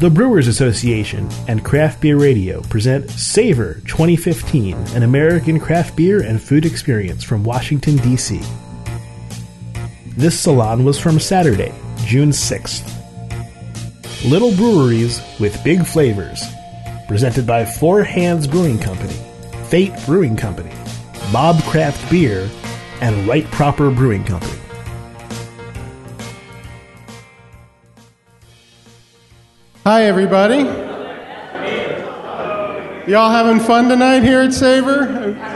The Brewers Association and Craft Beer Radio present Savor 2015, an American craft beer and food experience from Washington, D.C. This salon was from Saturday, June 6th. Little breweries with big flavors. Presented by Four Hands Brewing Company, Fate Brewing Company, Mob Craft Beer, and Right Proper Brewing Company. Hi, everybody. Y'all having fun tonight here at Savor?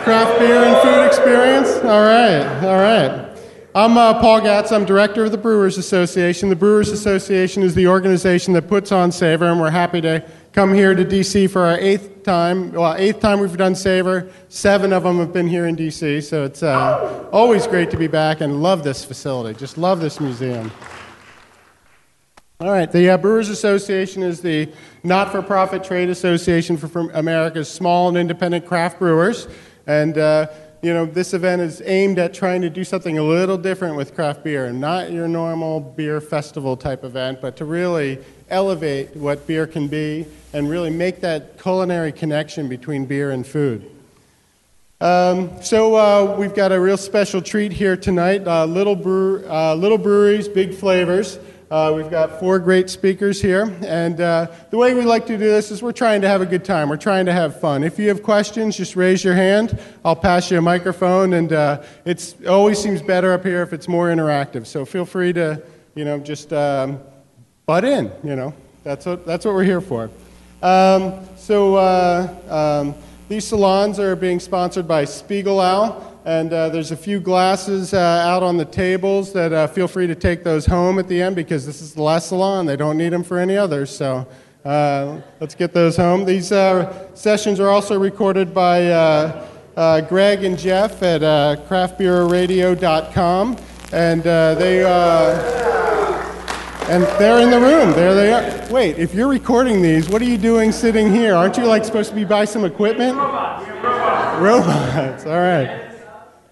Craft beer and food experience? All right, all right. I'm uh, Paul Gatza. I'm director of the Brewers Association. The Brewers Association is the organization that puts on Savor, and we're happy to come here to DC for our eighth time. Well, eighth time we've done Savor. Seven of them have been here in DC, so it's uh, always great to be back and love this facility. Just love this museum. All right, the uh, Brewers Association is the not for profit trade association for, for, America's small and independent craft brewers. And, uh, you know, this event is aimed at trying to do something a little different with craft beer. Not your normal beer festival type event, but to really elevate what beer can be and really make that culinary connection between beer and food. Um, so uh, we've got a real special treat here tonight uh, little, brew- uh, little breweries, big flavors. Uh, we've got four great speakers here, and uh, the way we like to do this is we're trying to have a good time. We're trying to have fun. If you have questions, just raise your hand. I'll pass you a microphone, and uh, it always seems better up here if it's more interactive. So feel free to, you know, just um, butt in. You know, that's what that's what we're here for. Um, so uh, um, these salons are being sponsored by Spiegelau. And uh, there's a few glasses uh, out on the tables that uh, feel free to take those home at the end because this is the last salon. They don't need them for any others. So uh, let's get those home. These uh, sessions are also recorded by uh, Greg and Jeff at craftbeerradio.com. And they. and they're in the room. There they are. Wait, if you're recording these, what are you doing sitting here? Aren't you like supposed to be by some equipment? Robots. Robots. Robots. All right.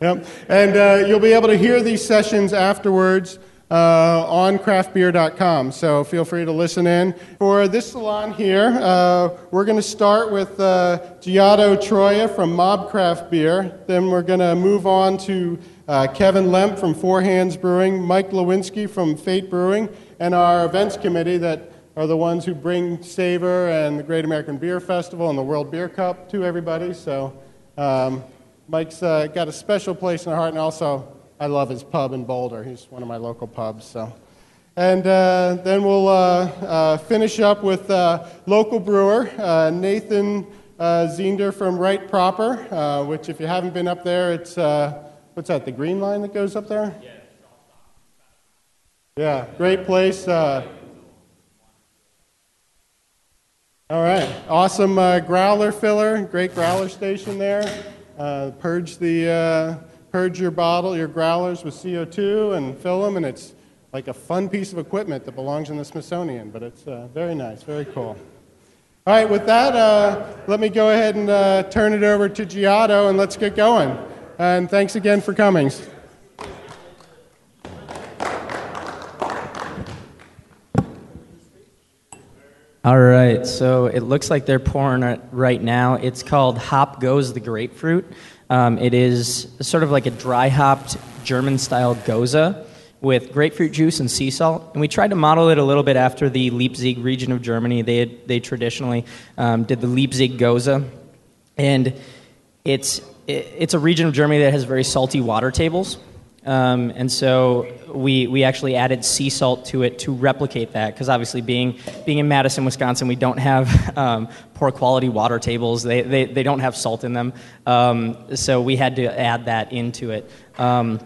Yep. And uh, you'll be able to hear these sessions afterwards uh, on craftbeer.com. So feel free to listen in. For this salon here, uh, we're going to start with uh, Giotto Troia from Mob Craft Beer. Then we're going to move on to uh, Kevin Lemp from Four Hands Brewing, Mike Lewinsky from Fate Brewing, and our events committee that are the ones who bring Savor and the Great American Beer Festival and the World Beer Cup to everybody. So um, Mike's uh, got a special place in our heart, and also I love his pub in Boulder. He's one of my local pubs. So, and uh, then we'll uh, uh finish up with uh, local brewer uh, Nathan Zeender from Right Proper, which, if you haven't been up there, it's what's that? The green line that goes up there? Yeah. Yeah, great place. All right, awesome growler filler, great growler station there. Uh, purge the uh, purge your bottle, your growlers with CO2 and fill them, and it's like a fun piece of equipment that belongs in the Smithsonian. But it's uh, very nice, very cool. All right, with that, uh, let me go ahead and uh, turn it over to Giotto, and let's get going. And thanks again for coming. All right, so it looks like they're pouring it right now. It's called Hop Goes the Grapefruit. Um, it is sort of like a dry hopped German style Gose with grapefruit juice and sea salt. And we tried to model it a little bit after the Leipzig region of Germany. They, had, they traditionally um, did the Leipzig Gose. And it's, it's a region of Germany that has very salty water tables. Um, and so we, we actually added sea salt to it to replicate that because obviously being, being in Madison, Wisconsin, we don't have um, poor quality water tables. They, they, they don't have salt in them. Um, so we had to add that into it. Um,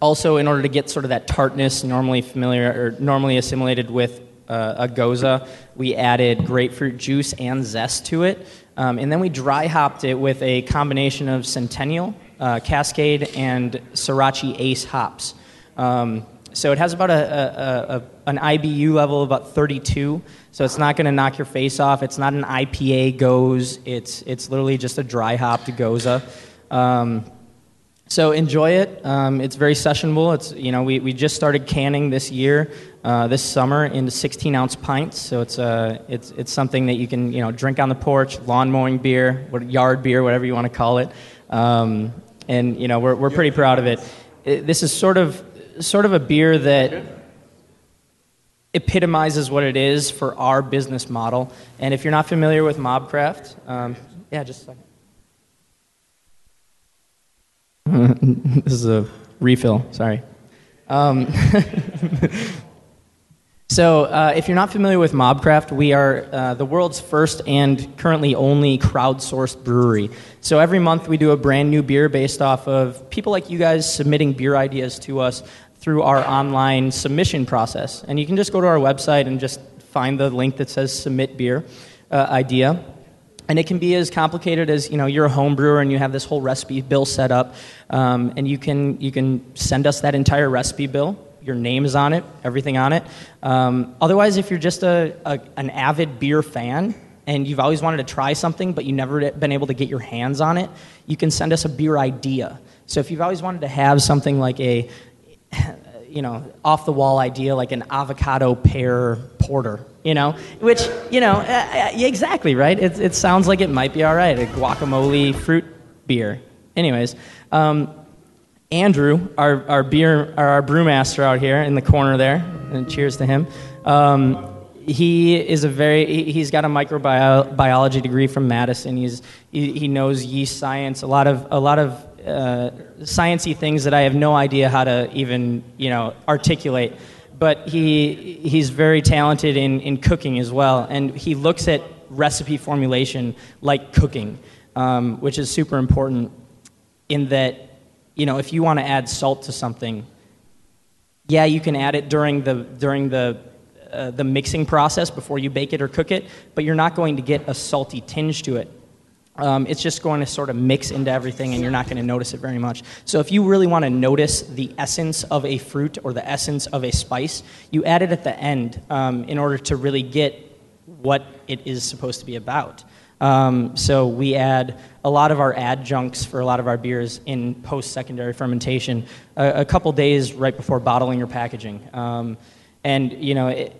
also, in order to get sort of that tartness normally familiar or normally assimilated with uh, a gose, we added grapefruit juice and zest to it. Um, and then we dry hopped it with a combination of Centennial uh, Cascade, and Sorachi Ace hops. Um, so it has about a, a, a, an IBU level of about 32. So it's not going to knock your face off. It's not an IPA goes. It's it's literally just a dry hopped Gose. Um, so enjoy it. Um, it's very sessionable. It's you know we, we just started canning this year. uh, this summer into 16 ounce pints. So it's, uh, it's, it's something that you can you know, drink on the porch, lawn mowing beer, yard beer, whatever you want to call it. Um, and you know, we're, we're pretty proud of it. it. This is sort of, sort of a beer that epitomizes what it is for our business model. And if you're not familiar with Mobcraft, um, yeah, just a second. this is a refill, sorry. Um, so, uh, if you're not familiar with Mobcraft, we are uh, the world's first and currently only crowdsourced brewery. So, every month we do a brand new beer based off of people like you guys submitting beer ideas to us through our online submission process. And you can just go to our website and just find the link that says submit beer uh, idea. And it can be as complicated as you know you're a home brewer and you have this whole recipe bill set up, um, and you can you can send us that entire recipe bill. Your name is on it, everything on it. Um, otherwise, if you're just a, a, an avid beer fan and you've always wanted to try something but you've never been able to get your hands on it, you can send us a beer idea. So if you've always wanted to have something like a you know, off the wall idea like an avocado pear porter, you know, which, you know, uh, uh, exactly, right? It, it sounds like it might be all right, a guacamole fruit beer. Anyways, um, Andrew, our, our beer, our brewmaster out here in the corner there, and cheers to him. Um, he is a very he's got a microbiology degree from Madison. He's he, he knows yeast science, a lot of a lot of uh, things that I have no idea how to even you know articulate. But he he's very talented in, in cooking as well, and he looks at recipe formulation like cooking, um, which is super important. In that, you know, if you want to add salt to something, yeah, you can add it during the during the uh, the mixing process before you bake it or cook it, but you're not going to get a salty tinge to it um, it's just going to sort of mix into everything and you're not going to notice it very much. So, if you really want to notice the essence of a fruit or the essence of a spice, you add it at the end um, in order to really get what it is supposed to be about. Um, so, we add a lot of our adjuncts for a lot of our beers in post secondary fermentation a, a, couple days right before bottling or packaging. Um, and, you know, it,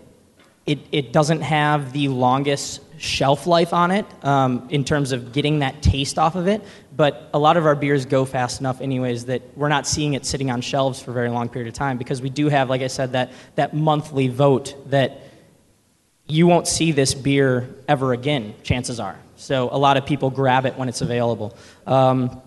it, it doesn't have the longest shelf life on it um, in terms of getting that taste off of it, but a lot of our beers go fast enough, anyways, that we're not seeing it sitting on shelves for a very long period of time because we do have, like I said, that, that monthly vote that you won't see this beer ever again, chances are. So a lot of people grab it when it's available. Um,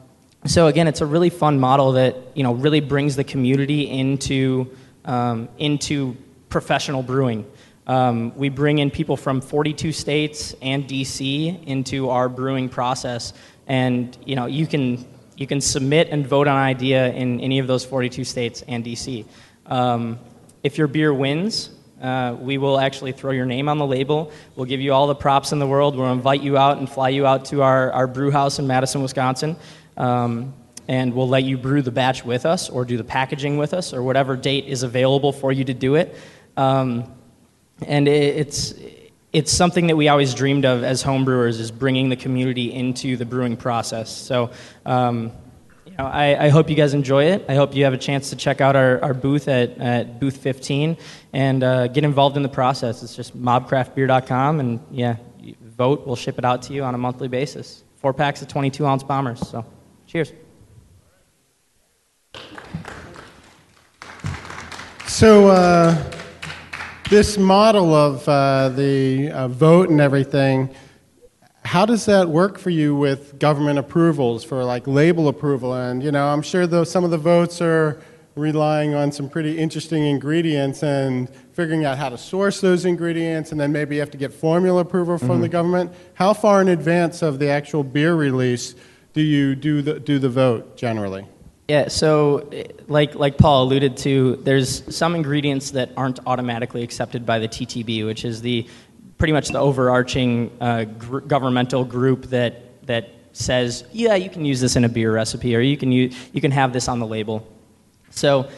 so again, it's a really fun model that you know really brings the community into um, into professional brewing. Um, we bring in people from 42 states and DC into our brewing process, and you know you can you can submit and vote on an idea in any of those 42 states and DC. Um, if your beer wins, uh, we will actually throw your name on the label. We'll give you all the props in the world. We'll invite you out and fly you out to our, our brew house in Madison, Wisconsin. Um, and we'll let you brew the batch with us or do the packaging with us or whatever date is available for you to do it. Um, and it's it's something that we always dreamed of as homebrewers is bringing the community into the brewing process. So. Um, I, I, hope you guys enjoy it. I hope you have a chance to check out our, our booth at, at booth 15 and uh, get involved in the process. It's just mobcraftbeer.com, and yeah, vote. We'll ship it out to you on a monthly basis. Four packs of 22 ounce bombers. So, cheers. So, uh this model of uh, the uh, vote and everything, how does that work for you with government approvals for like label approval? And you know, I'm sure though some of the votes are relying on some pretty interesting ingredients and figuring out how to source those ingredients, and then maybe you have to get formula approval from mm-hmm. the government. How far in advance of the actual beer release do you do the, do the vote generally? Yeah, so like, like Paul alluded to, there's some ingredients that aren't automatically accepted by the TTB, which is the pretty much the overarching uh, gr- governmental group that, that says, yeah, you can use this in a beer recipe, or you can, use, you can have this on the label. So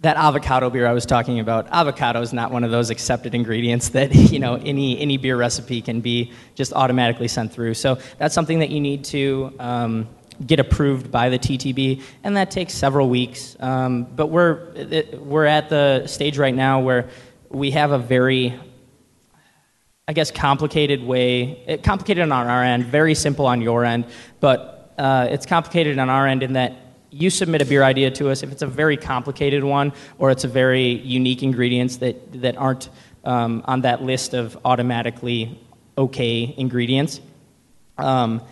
that avocado beer I was talking about, avocado is not one of those accepted ingredients that you know any any beer recipe can be just automatically sent through. So that's something that you need to um, get approved by the TTB, and that takes several weeks. Um, but we're we're at the stage right now where we have a very, I guess, complicated way, eh, complicated on our end, very simple on your end, but uh, it's complicated on our end in that you submit a beer idea to us. If it's a very complicated one or it's a very unique ingredients that, that aren't um, on that list of automatically okay ingredients, um,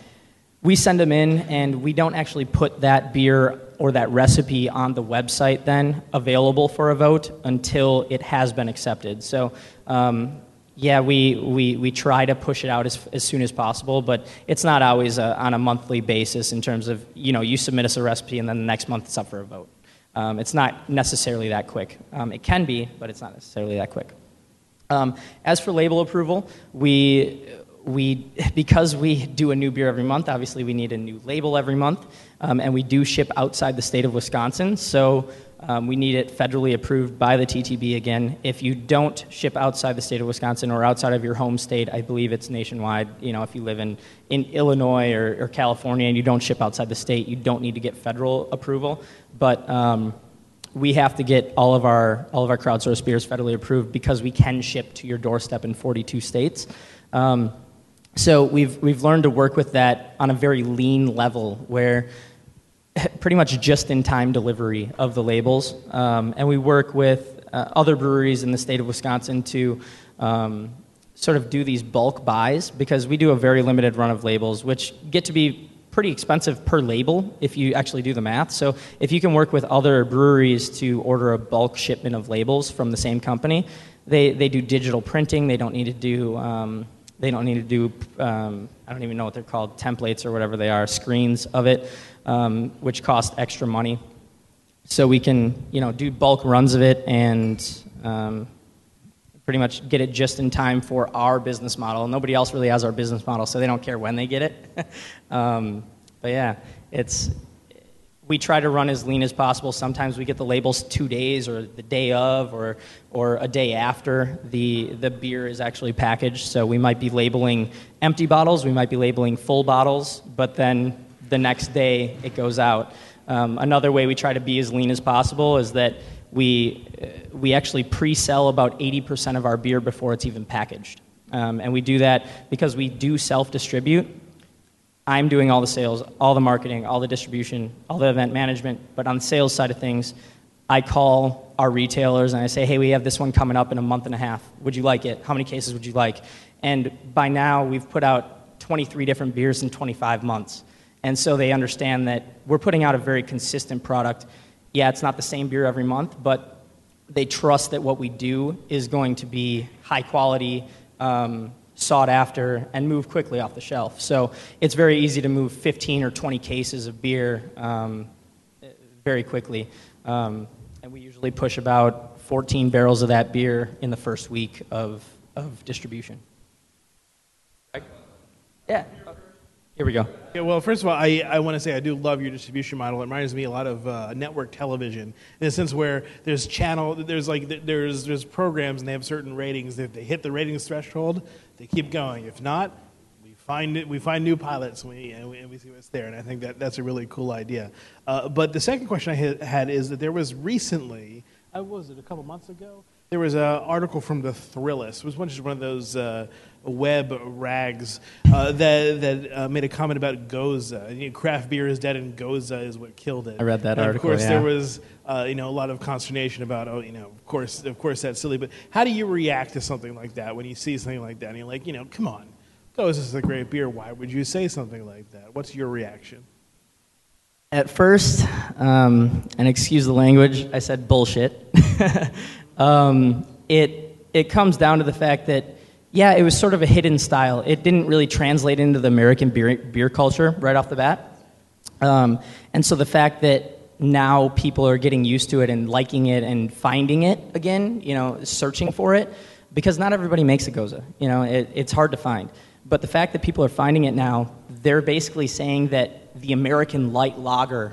we send them in and we don't actually put that beer or that recipe on the website then available for a vote until it has been accepted. So, um, yeah, we, we, we try to push it out as, as soon as possible, but it's not always a, on a monthly basis in terms of, you know, you submit us a recipe and then the next month it's up for a vote. Um, it's not necessarily that quick. Um, it can be, but it's not necessarily that quick. Um, as for label approval, we we, because we do a new beer every month, obviously we need a new label every month, um, and we do ship outside the state of Wisconsin, so um, we need it federally approved by the TTB again. If you don't ship outside the state of Wisconsin or outside of your home state, I believe it's nationwide. You know, if you live in, in Illinois or, or California and you don't ship outside the state, you don't need to get federal approval. But um, we have to get all of our all of our crowdsourced beers federally approved because we can ship to your doorstep in 42 states. Um, so we've, we've learned to work with that on a very lean level where pretty much just in time delivery of the labels. Um, and we work with uh, other breweries in the state of Wisconsin to um, sort of do these bulk buys because we do a very limited run of labels, which get to be pretty expensive per label if you actually do the math. So if you can work with other breweries to order a bulk shipment of labels from the same company, they, they do digital printing, they don't need to do. Um, they don't need to do, um, I don't even know what they're called, templates or whatever they are, screens of it, um, which cost extra money. So we can, you know, do bulk runs of it and um, pretty much get it just in time for our business model. Nobody else really has our business model, so they don't care when they get it. um, but yeah, it's we try to run as lean as possible. Sometimes we get the labels two days or the day of or, or a day after the, the beer is actually packaged. So we might be labeling empty bottles, we might be labeling full bottles, but then the next day it goes out. Um, another way we try to be as lean as possible is that we, we actually pre sell about 80% of our beer before it's even packaged. Um, and we do that because we do self distribute. I'm doing all the sales, all the marketing, all the distribution, all the event management. But on the sales side of things, I call our retailers and I say, hey, we have this one coming up in a month and a half. Would you like it? How many cases would you like? And by now, we've put out 23 different beers in 25 months. And so they understand that we're putting out a very consistent product. Yeah, it's not the same beer every month, but they trust that what we do is going to be high quality, um, sought after and move quickly off the shelf. So it's very easy to move 15 or 20 cases of beer um, very quickly. Um, and we usually push about 14 barrels of that beer in the first week of, of distribution. Yeah. Here we go. Yeah, well, first of all, I, I want to say I do love your distribution model. It reminds me a lot of uh, network television in the sense where there's channel, there's like there's there's programs and they have certain ratings. If they hit the ratings threshold, they keep going. If not, we find it, we find new pilots and we, and we, and we see what's there. And I think that that's a really cool idea. Uh, but the second question I had is that there was recently, uh, was it a couple months ago? There was an article from the Thrillist. It was one, just one of those uh, web rags uh, that, that uh, made a comment about Gose. You know, craft beer is dead and Gose is what killed it. I read that and article. Of course, yeah. there was uh, you know a lot of consternation about oh you know of course of course that's silly. But how do you react to something like that when you see something like that and you're like you know come on, Gose is a great beer. Why would you say something like that? What's your reaction? At first, um, and excuse the language, I said bullshit. Um, it, it comes down to the fact that, yeah, it was sort of a hidden style. It didn't really translate into the American beer, beer culture right off the bat. Um, and so the fact that now people are getting used to it and liking it and finding it again, you know, searching for it, because not everybody makes a gose. You know, it, it's hard to find. But the fact that people are finding it now, they're basically saying that the American light lager,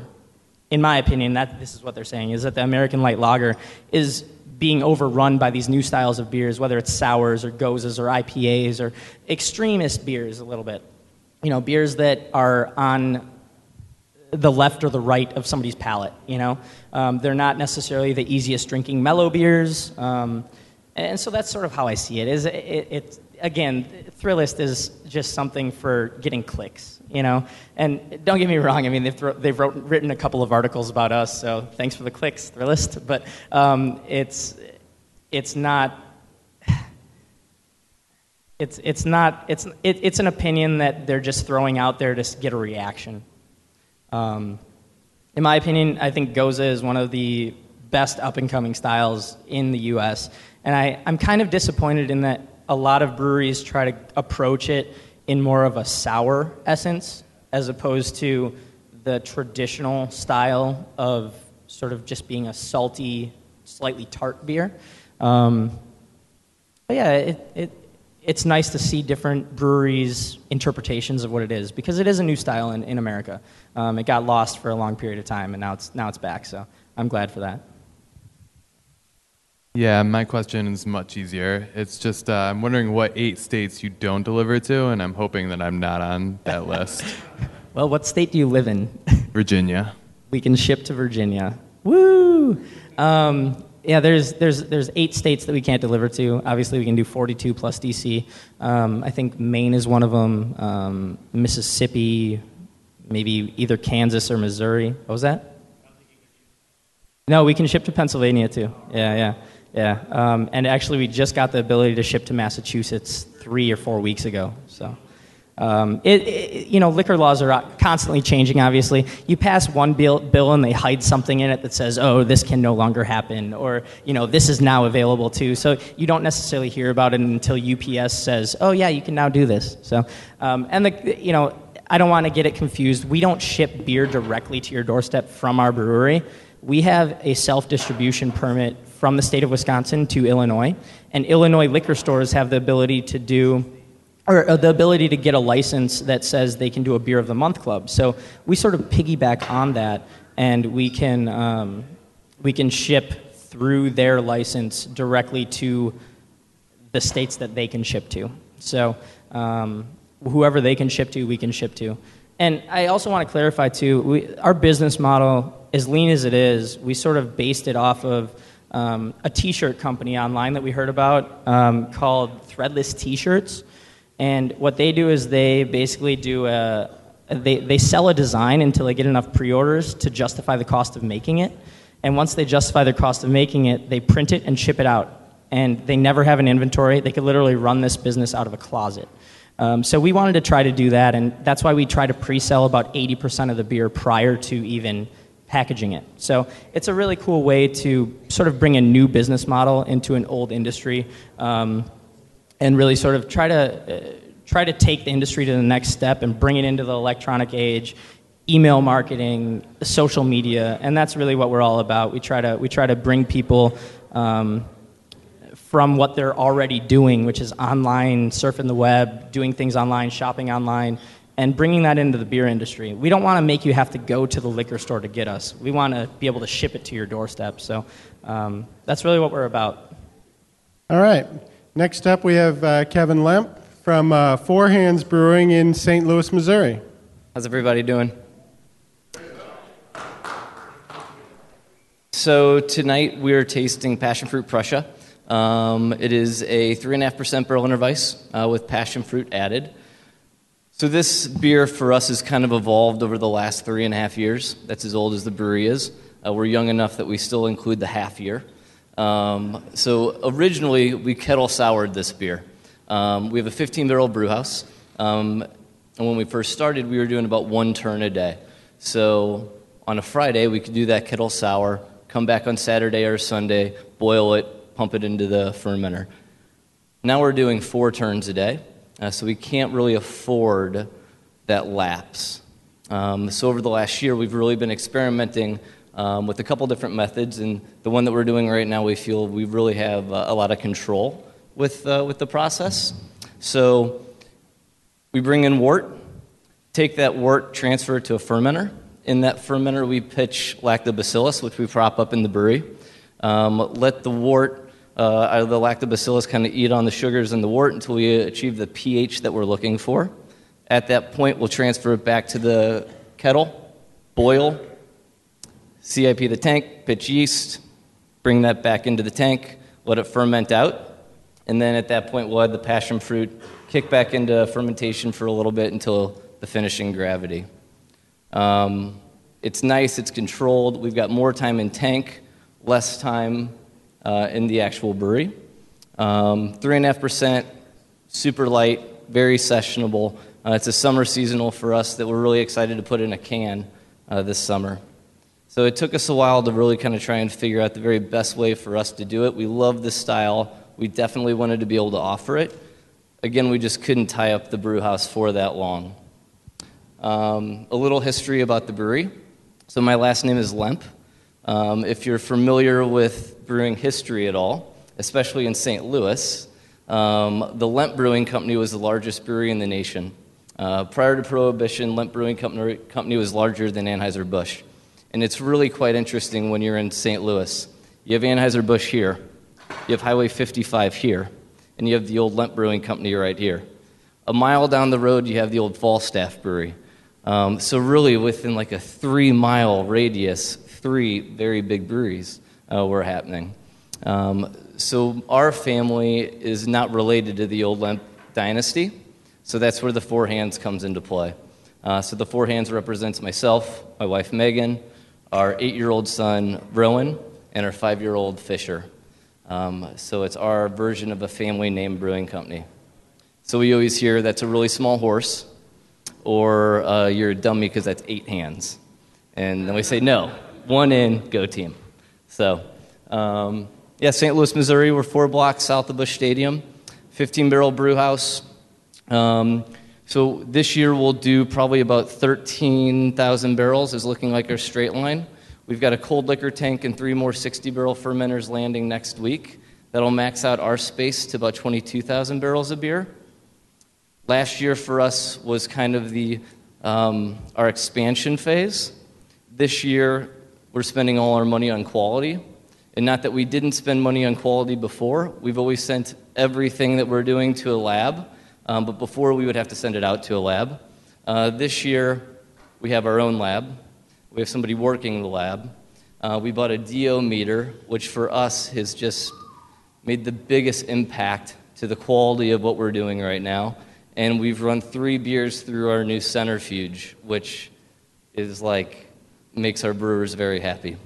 in my opinion, that this is what they're saying, is that the American light lager is being overrun by these new styles of beers, whether it's sours or goses or IPAs or extremist beers a little bit. You know, beers that are on the left or the right of somebody's palate, you know? Um, they're not necessarily the easiest drinking mellow beers. Um, And so that's sort of how I see it. Is it, it, it again, Thrillist is just something for getting clicks, you know. And don't get me wrong. I mean, they've thro- they've wrote, written a couple of articles about us, so thanks for the clicks, Thrillist. But um, it's it's not. It's, it's not it's, it, it's an opinion that they're just throwing out there to get a reaction um, in my opinion i think Gose is one of the best up and coming styles in the us and I, i'm kind of disappointed in that a lot of breweries try to approach it in more of a sour essence as opposed to the traditional style of sort of just being a salty, slightly tart beer. Um, but yeah, it, it, it's nice to see different breweries' interpretations of what it is because it is a new style in, in America. Um, it got lost for a long period of time, and now it's, now it's back, so I'm glad for that. Yeah, my question is much easier. It's just uh, I'm wondering what eight states you don't deliver to, and I'm hoping that I'm not on that list. well, what state do you live in? Virginia. We can ship to Virginia. Woo! Um, yeah, there's, there's, there's eight states that we can't deliver to. Obviously, we can do 42 plus DC. Um, I think Maine is one of them, um, Mississippi, maybe either Kansas or Missouri. What was that? No, we can ship to Pennsylvania too. Yeah, yeah. Yeah, um, and actually, we just got the ability to ship to Massachusetts three or four weeks ago. So, um, it, it, you know, liquor laws are constantly changing. Obviously, you pass one bill, bill and they hide something in it that says, "Oh, this can no longer happen," or you know, "This is now available too." So you don't necessarily hear about it until UPS says, "Oh, yeah, you can now do this." So, um, and the, you know, I don't want to get it confused. We don't ship beer directly to your doorstep from our brewery. We have a self distribution permit from the state of Wisconsin to Illinois, and Illinois liquor stores have the ability to do or uh, the ability to get a license that says they can do a beer of the month club. So we sort of piggyback on that, and we can um, we can ship through their license directly to the states that they can ship to. So um, whoever they can ship to, we can ship to. And I also want to clarify too, we, our business model, as lean as it is, we sort of based it off of um, a T-shirt company online that we heard about um, called Threadless T-shirts, and what they do is they basically do a they, they sell a design until they get enough pre-orders to justify the cost of making it, and once they justify the cost of making it, they print it and ship it out, and they never have an inventory. They could literally run this business out of a closet. Um, so we wanted to try to do that, and that's why we try to pre-sell about 80% of the beer prior to even packaging it. So it's a really cool way to sort of bring a new business model into an old industry, um, and really sort of try to uh, try to take the industry to the next step and bring it into the electronic age. Email marketing, social media, and that's really what we're all about. We try to we try to bring people um, from what they're already doing, which is online, surfing the web, doing things online, shopping online, and bringing that into the beer industry. We don't want to make you have to go to the liquor store to get us. We want to be able to ship it to your doorstep. So um, that's really what we're about. All right. Next up, we have uh, Kevin Lemp from uh, Four Hands Brewing in St. Louis, Missouri. How's everybody doing? So tonight we're tasting passion fruit Prussia. Um, it is a 3.5% Berliner Weisse uh, with passion fruit added. So this beer for us has kind of evolved over the last three and a half years. That's as old as the brewery is. Uh, we're young enough that we still include the half year. Um, so originally we kettle soured this beer. Um, we have a 15 barrel brew house. Um, and when we first started, we were doing about one turn a day. So on a Friday, we could do that kettle sour, come back on Saturday or Sunday, boil it, pump it into the fermenter. Now we're doing four turns a day. Uh, so we can't really afford that lapse. Um, so over the last year, we've really been experimenting um, with a couple different methods, and the one that we're doing right now, we feel we really have uh, a lot of control with, uh, with the process. So we bring in wort, take that wort, transfer it to a fermenter. In that fermenter, we pitch lactobacillus, which we prop up in the brewery. Um, let the wort uh, the lactobacillus kind of eat on the sugars in the wort until we achieve the pH that we're looking for. At that point, we'll transfer it back to the kettle, boil, CIP the tank, pitch yeast, bring that back into the tank, let it ferment out. And then at that point, we'll add the passion fruit, kick back into fermentation for a little bit until the finishing gravity. Um, it's nice, it's controlled. We've got more time in tank, less time uh, in the actual brewery. Um, 3.5%, super light, very sessionable. Uh, it's a summer seasonal for us that we're really excited to put in a can uh, this summer. So it took us a while to really kind of try and figure out the very best way for us to do it. We love this style. We definitely wanted to be able to offer it. Again, we just couldn't tie up the brew house for that long. Um, a little history about the brewery. So, my last name is Lemp. Um, if you're familiar with brewing history at all, especially in St. Louis, um, the Lemp Brewing Company was the largest brewery in the nation. Uh, prior to Prohibition, Lemp Brewing Company, Company was larger than Anheuser-Busch. And it's really quite interesting when you're in St. Louis. You have Anheuser-Busch here, you have Highway 55 here, and you have the old Lemp Brewing Company right here. A mile down the road, you have the old Falstaff Brewery. Um, so, really, within like a three mile radius, three very big breweries uh, were happening. Um, so, our family is not related to the old Lemp dynasty, so that's where the Four Hands comes into play. Uh, so, the Four Hands represents myself, my wife Megan, our eight year old son Rowan, and our five year old Fisher. Um, so, it's our version of a family name brewing company. So, we always hear that's a really small horse or uh, you're a dummy because that's eight hands. And then we say, no, one in, go team. So, um, yeah, St. Louis, Missouri, we're four blocks south of Busch Stadium, 15 barrel brew house. Um, so this year we'll do probably about 13,000 barrels, is looking like our straight line. We've got a cold liquor tank and three more 60 barrel fermenters landing next week. That'll max out our space to about 22,000 barrels of beer. Last year for us was kind of the um, our expansion phase. This year we're spending all our money on quality, and not that we didn't spend money on quality before. We've always sent everything that we're doing to a lab, um, but before we would have to send it out to a lab. Uh, this year we have our own lab. We have somebody working in the lab. Uh, we bought a DO meter, which for us has just made the biggest impact to the quality of what we're doing right now and we've run three beers through our new centrifuge, which is like makes our brewers very happy.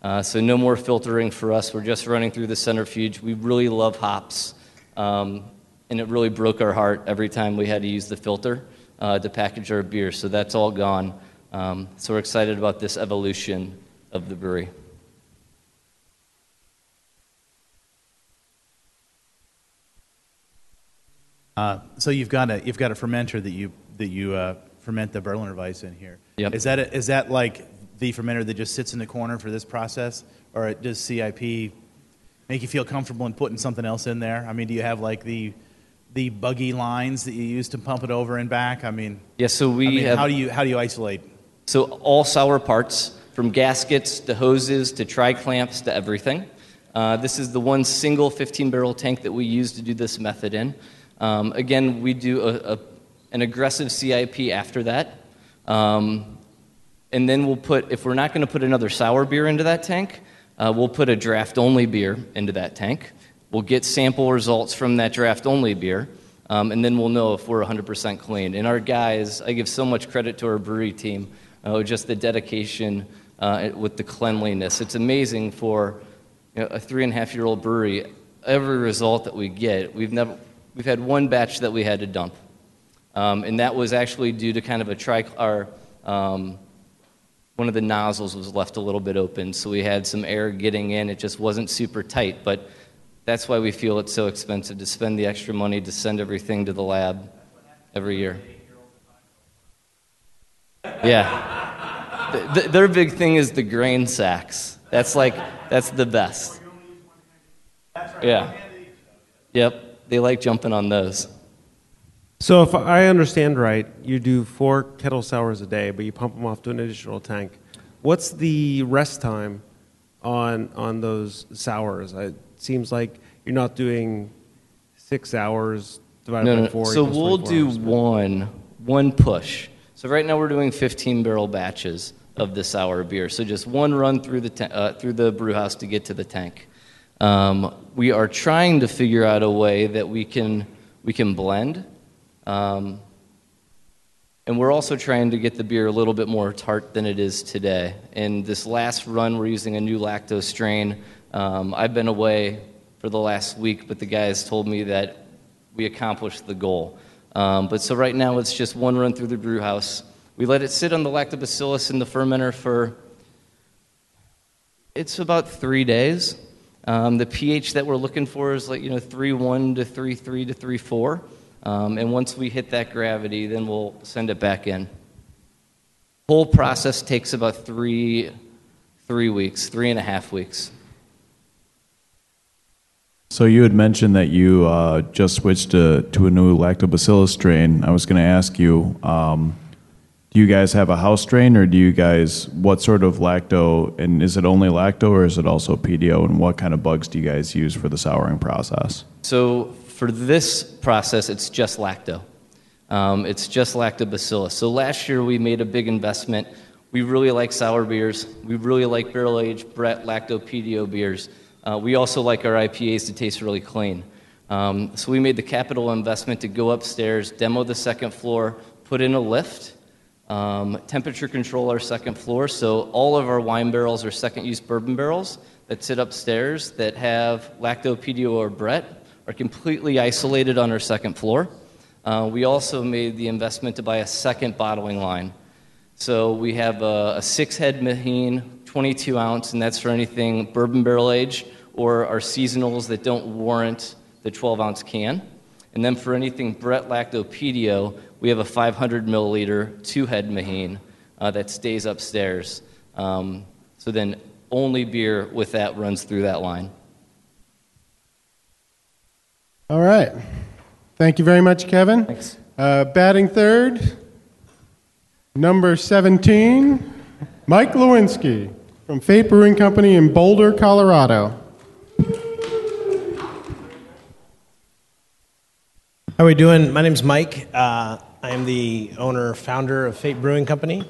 Uh, so no more filtering for us. We're just running through the centrifuge. We really love hops, um, and it really broke our heart every time we had to use the filter uh, to package our beer. So that's all gone. Um, so we're excited about this evolution of the brewery. Uh, so you've got a you've got a fermenter that you that you uh, ferment the Berliner Weisse in here. Yep. Is that a, is that like the fermenter that just sits in the corner for this process, or does CIP make you feel comfortable in putting something else in there? I mean, do you have like the the buggy lines that you use to pump it over and back? I mean, yeah. So we I mean, have, how do you how do you isolate? So all sour parts, from gaskets to hoses to tri clamps to everything. Uh, this is the one single 15 barrel tank that we use to do this method in. Um, again, we do a, a, an aggressive CIP after that. Um, and then we'll put, if we're not going to put another sour beer into that tank, uh, we'll put a draft only beer into that tank. We'll get sample results from that draft only beer, um, and then we'll know if we're 100% clean. And our guys, I give so much credit to our brewery team, uh, just the dedication uh, with the cleanliness. It's amazing for you know, a three and a half year old brewery. Every result that we get, we've never, we've had one batch that we had to dump. Um, and that was actually due to kind of a tri- our, um, one of the nozzles was left a little bit open, so we had some air getting in. It just wasn't super tight, but that's why we feel it's so expensive to spend the extra money to send everything to the lab every year. Yeah. The, the, their big thing is the grain sacks. That's like, that's the best. Yeah. Yep they like jumping on those. So, if I understand right, you do four kettle sours a day, but you pump them off to an additional tank. What's the rest time on on those sours? It seems like you're not doing six hours divided no, by no. four. So we'll do hours. one one push. So right now we're doing 15 barrel batches of the sour beer. So just one run through the ta- uh, through the brew house to get to the tank. Um, we are trying to figure out a way that we can we can blend. Um, and we're also trying to get the beer a little bit more tart than it is today. And this last run, we're using a new lactose strain. Um, I've been away for the last week, but the guys told me that we accomplished the goal. Um, but so right now, it's just one run through the brew house. We let it sit on the lactobacillus in the fermenter for it's about three days. Um, the pH that we're looking for is like you know 3.1 to 3.3 to 3.4. Um, and once we hit that gravity, then we'll send it back in. Whole process takes about three, three weeks, three and a half weeks. So you had mentioned that you uh, just switched to, to a new lactobacillus strain. I was going to ask you, um, do you guys have a house strain, or do you guys what sort of lacto? And is it only lacto, or is it also Pedio? And what kind of bugs do you guys use for the souring process? So for this process, it's just lacto. Um, it's just lactobacillus. So last year we made a big investment. We really like sour beers. We really like barrel aged Brett lacto Pedio beers. Uh, we also like our IPAs to taste really clean. Um, so we made the capital investment to go upstairs, demo the second floor, put in a lift, um, temperature control our second floor. So all of our wine barrels are second use bourbon barrels that sit upstairs that have lacto Pedio or Brett are completely isolated on our second floor. Uh, we also made the investment to buy a second bottling line. So we have a, a six head Meheen, 22 ounce, and that's for anything bourbon barrel age or our seasonals that don't warrant the 12 ounce can. And then for anything Brett Lacto Pedio, we have a 500 milliliter two head Meheen uh, that stays upstairs. Um, so then only beer with that runs through that line. All right. Thank you very much, Kevin. Thanks. Uh, batting third, number 17, Mike Lewinsky from Fate Brewing Company in Boulder, Colorado. How are we doing? My name's Mike. Uh, I am the owner, founder of Fate Brewing Company.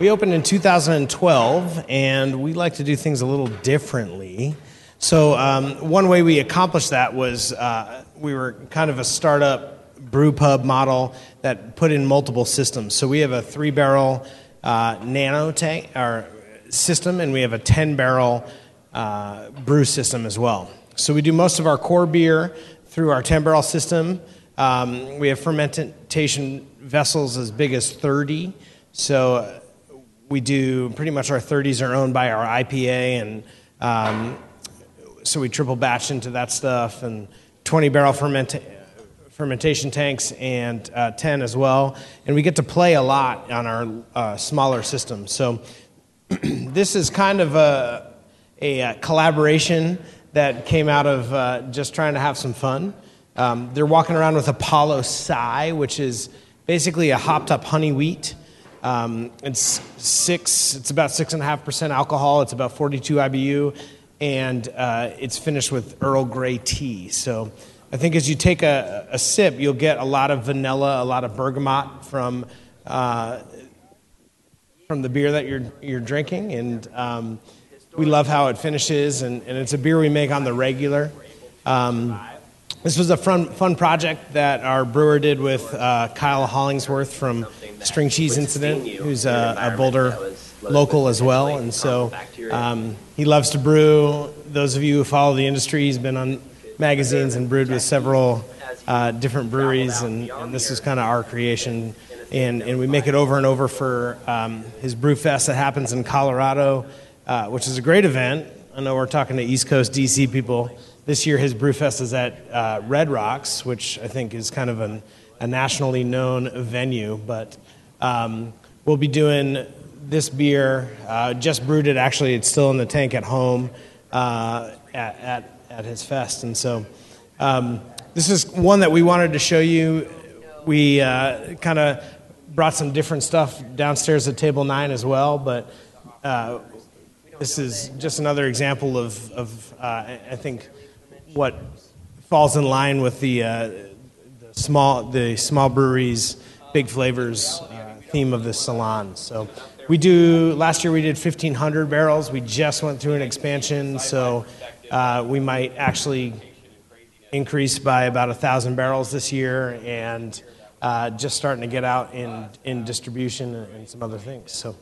We opened in 2012, and we like to do things a little differently. So, um, one way we accomplished that was uh, we were kind of a startup brew pub model that put in multiple systems. So, we have a three barrel uh, nano tank or system, and we have a 10 barrel uh, brew system as well. So, we do most of our core beer through our 10 barrel system. Um, we have fermentation vessels as big as 30. So, uh, we do pretty much our 30s are owned by our IPA and um, so we triple batch into that stuff and 20 barrel ferment- fermentation tanks and uh, 10 as well. And we get to play a lot on our uh, smaller systems. So this is kind of a, a, a, collaboration that came out of uh, just trying to have some fun. Um, they're walking around with Apollo Psi, which is basically a hopped up honey wheat. Um, it's six. It's about six and a half percent alcohol. It's about 42 IBU, and uh, it's finished with Earl Grey tea. So I think as you take a, a, sip, you'll get a lot of vanilla, a lot of bergamot from uh, from the beer that you're you're drinking, and um, we love how it finishes. And, and, it's a beer we make on the regular. Um, this was a fun, fun project that our brewer did with uh, Kyle Hollingsworth from String Cheese Incident, who's a, a Boulder local as well. And so um, he loves to brew. Those of you who follow the industry, he's been on magazines and brewed with several uh, different breweries, and, and this is kind of our creation. And, and we make it over and over for um, his brew fest that happens in Colorado, uh, which is a great event. I know we're talking to East Coast DC people. This year, his brew fest is at uh, Red Rocks, which I think is kind of an, a nationally known venue. But um, we'll be doing this beer. Uh, just brewed it. Actually, it's still in the tank at home uh, at, at, at his fest. And so, um, this is one that we wanted to show you. We uh, kind of brought some different stuff downstairs at table nine as well, but uh, this is just another example of, of uh, I think what falls in line with the, uh, the small the small breweries, big flavors theme of this salon. So we do last year we did 1,500 barrels. We just went through an expansion, so uh, we might actually increase by about a thousand barrels this year, and uh, just starting to get out in in distribution and, and some other things. So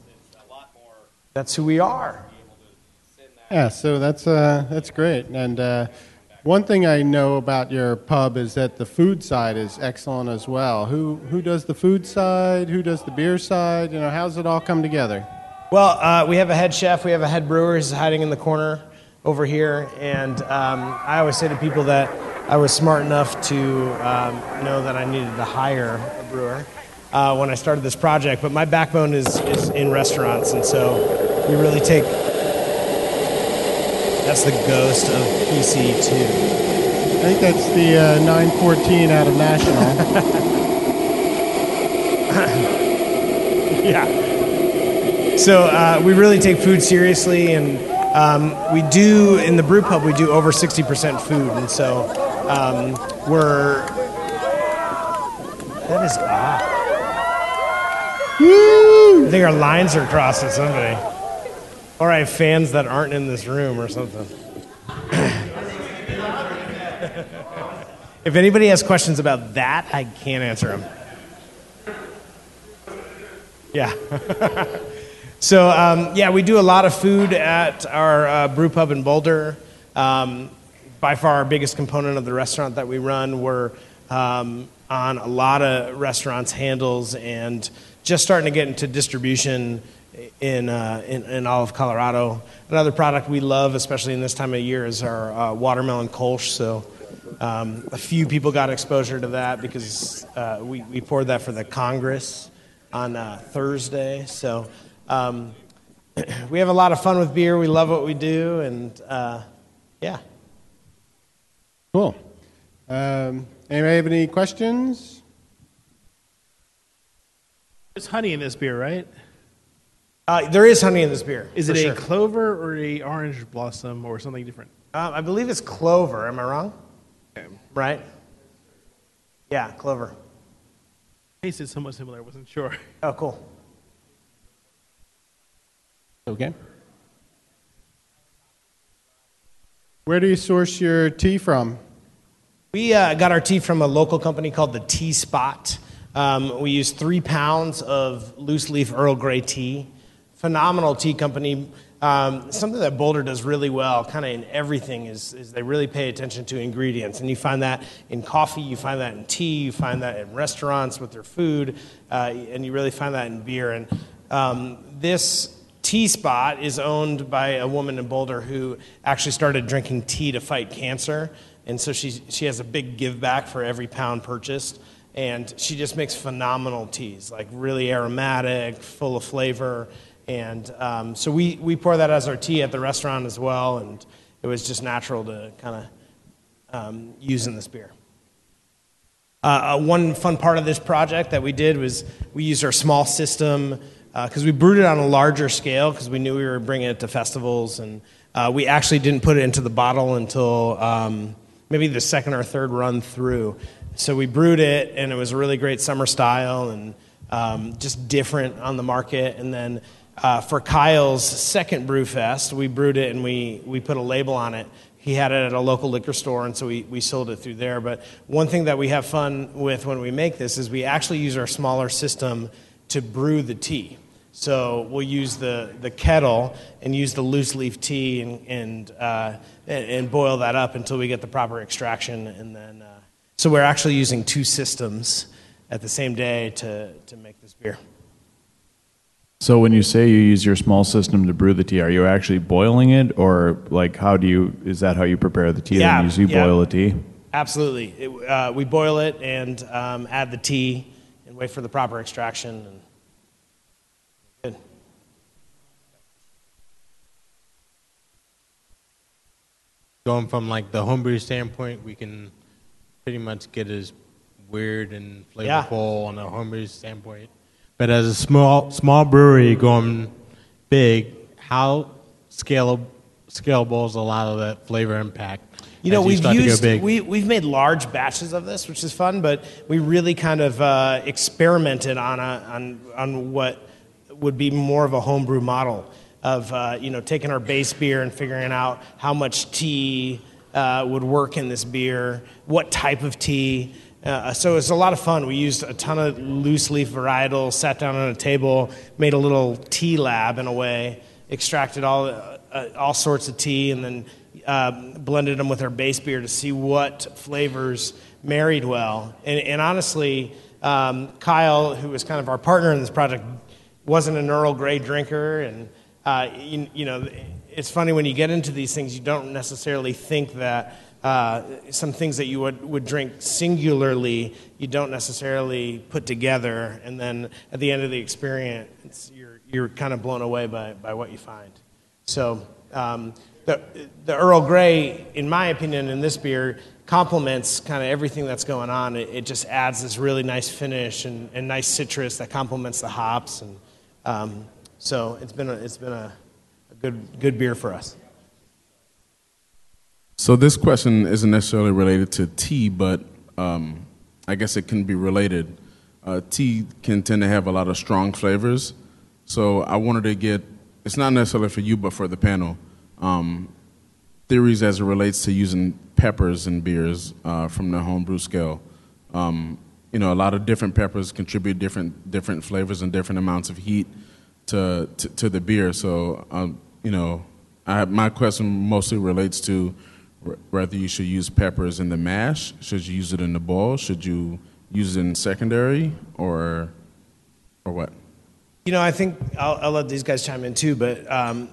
that's who we are. Yeah, so that's uh, that's great. And uh, one thing I know about your pub is that the food side is excellent as well. Who who does the food side? Who does the beer side? You know, how's it all come together? Well, uh, we have a head chef, we have a head brewer who's hiding in the corner over here, and um, I always say to people that I was smart enough to um, know that I needed to hire a brewer uh, when I started this project. But my backbone is, is in restaurants, and so we really take. That's the ghost of PC2. I think that's the uh, 914 out of National. yeah. So uh, we really take food seriously, and um, we do in the brew pub we do over 60% food, and so um, we're that is odd. I think our lines are crossed with somebody, or I have fans that aren't in this room or something. if anybody has questions about that, I can't answer them. Yeah. So um, yeah, we do a lot of food at our uh, brew pub in Boulder. Um, by far, our biggest component of the restaurant that we run. We're um, on a lot of restaurants' handles and just starting to get into distribution in, uh, in, in, all of Colorado. Another product we love, especially in this time of year, is our uh, watermelon kolsch. So um, a few people got exposure to that because uh, we, we poured that for the Congress on uh, Thursday. So um, we have a lot of fun with beer. We love what we do, and uh, yeah. Cool. Um, anybody have any questions? There's honey in this beer, right? Uh, there is honey in this beer. Is it for a sure. clover or a orange blossom or something different? Uh, I believe it's clover. Am I wrong? Right? Yeah, clover. Tasted somewhat similar. I wasn't sure. Oh, cool. Okay. Where do you source your tea from? We uh, got our tea from a local company called the Tea Spot. Um, we use three pounds of loose leaf Earl Grey tea. Phenomenal tea company. Um, something that Boulder does really well, kind of in everything, is, is they really pay attention to ingredients. And you find that in coffee, you find that in tea, you find that in restaurants with their food, uh, and you really find that in beer. And um, this Tea Spot is owned by a woman in Boulder who actually started drinking tea to fight cancer. And so she, she has a big give back for every pound purchased. And she just makes phenomenal teas, like really aromatic, full of flavor. And um, so we, we pour that as our tea at the restaurant as well. And it was just natural to kind of um, use in this beer. Uh, uh, one fun part of this project that we did was we used our small system because uh, we brewed it on a larger scale because we knew we were bringing it to festivals and uh, we actually didn't put it into the bottle until um, maybe the second or third run through so we brewed it and it was a really great summer style and um, just different on the market and then uh, for kyle's second brew fest we brewed it and we, we put a label on it he had it at a local liquor store and so we, we sold it through there but one thing that we have fun with when we make this is we actually use our smaller system to brew the tea so we'll use the, the kettle and use the loose leaf tea and, and, uh, and, and, boil that up until we get the proper extraction. And then, uh, so we're actually using two systems at the same day to, to make this beer. So when you say you use your small system to brew the tea, are you actually boiling it, or like how do you? Is that how you prepare the tea? Yeah, then you yeah. boil the tea. Absolutely, it, uh, we boil it and um, add the tea and wait for the proper extraction. And, going from like the homebrew standpoint, we can pretty much get as weird and Yeah. flavorful on a homebrew standpoint. But as a small small brewery going big, how scalable scalable is a lot of that flavor impact? You know, we've used we we've made large batches of this, which is fun, but we really kind of uh, experimented on a on on what would be more of a homebrew model. of uh, you know taking our base beer and figuring out how much tea uh, would work in this beer, what type of tea. Uh, so it was a lot of fun. We used a ton of loose leaf varietals, sat down on a table, made a little tea lab in a way, extracted all uh, all sorts of tea, and then uh, blended them with our base beer to see what flavors married well. And, and honestly, um, Kyle, who was kind of our partner in this project, wasn't an Earl Grey drinker, and uh, you, you, know, it's funny when you get into these things, you don't necessarily think that uh, some things that you would, would drink singularly, you don't necessarily put together, and then at the end of the experience, you're, you're kind of blown away by, by what you find. So, um, the, the Earl Grey, in my opinion, in this beer, complements kind of everything that's going on. It, it, just adds this really nice finish and, and nice citrus that complements the hops. And um, so it's been, a, it's been a, a good, good beer for us. So this question isn't necessarily related to tea, but um, I guess it can be related. Uh, tea can tend to have a lot of strong flavors. So I wanted to get, it's not necessarily for you, but for the panel um, theories as it relates to using peppers in beers uh, from the homebrew scale. Um, you know, a lot of different peppers contribute different different flavors and different amounts of heat to to, to the beer. So, um, you know, I, my question mostly relates to whether you should use peppers in the mash. Should you use it in the bowl? Should you use it in secondary, or or what? You know, I think I'll, I'll let these guys chime in too, but um,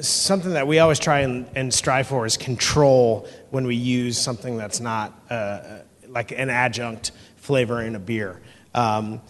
something that we always try and, and, strive for is control when we use something that's not uh, like an adjunct flavor in a beer. Um,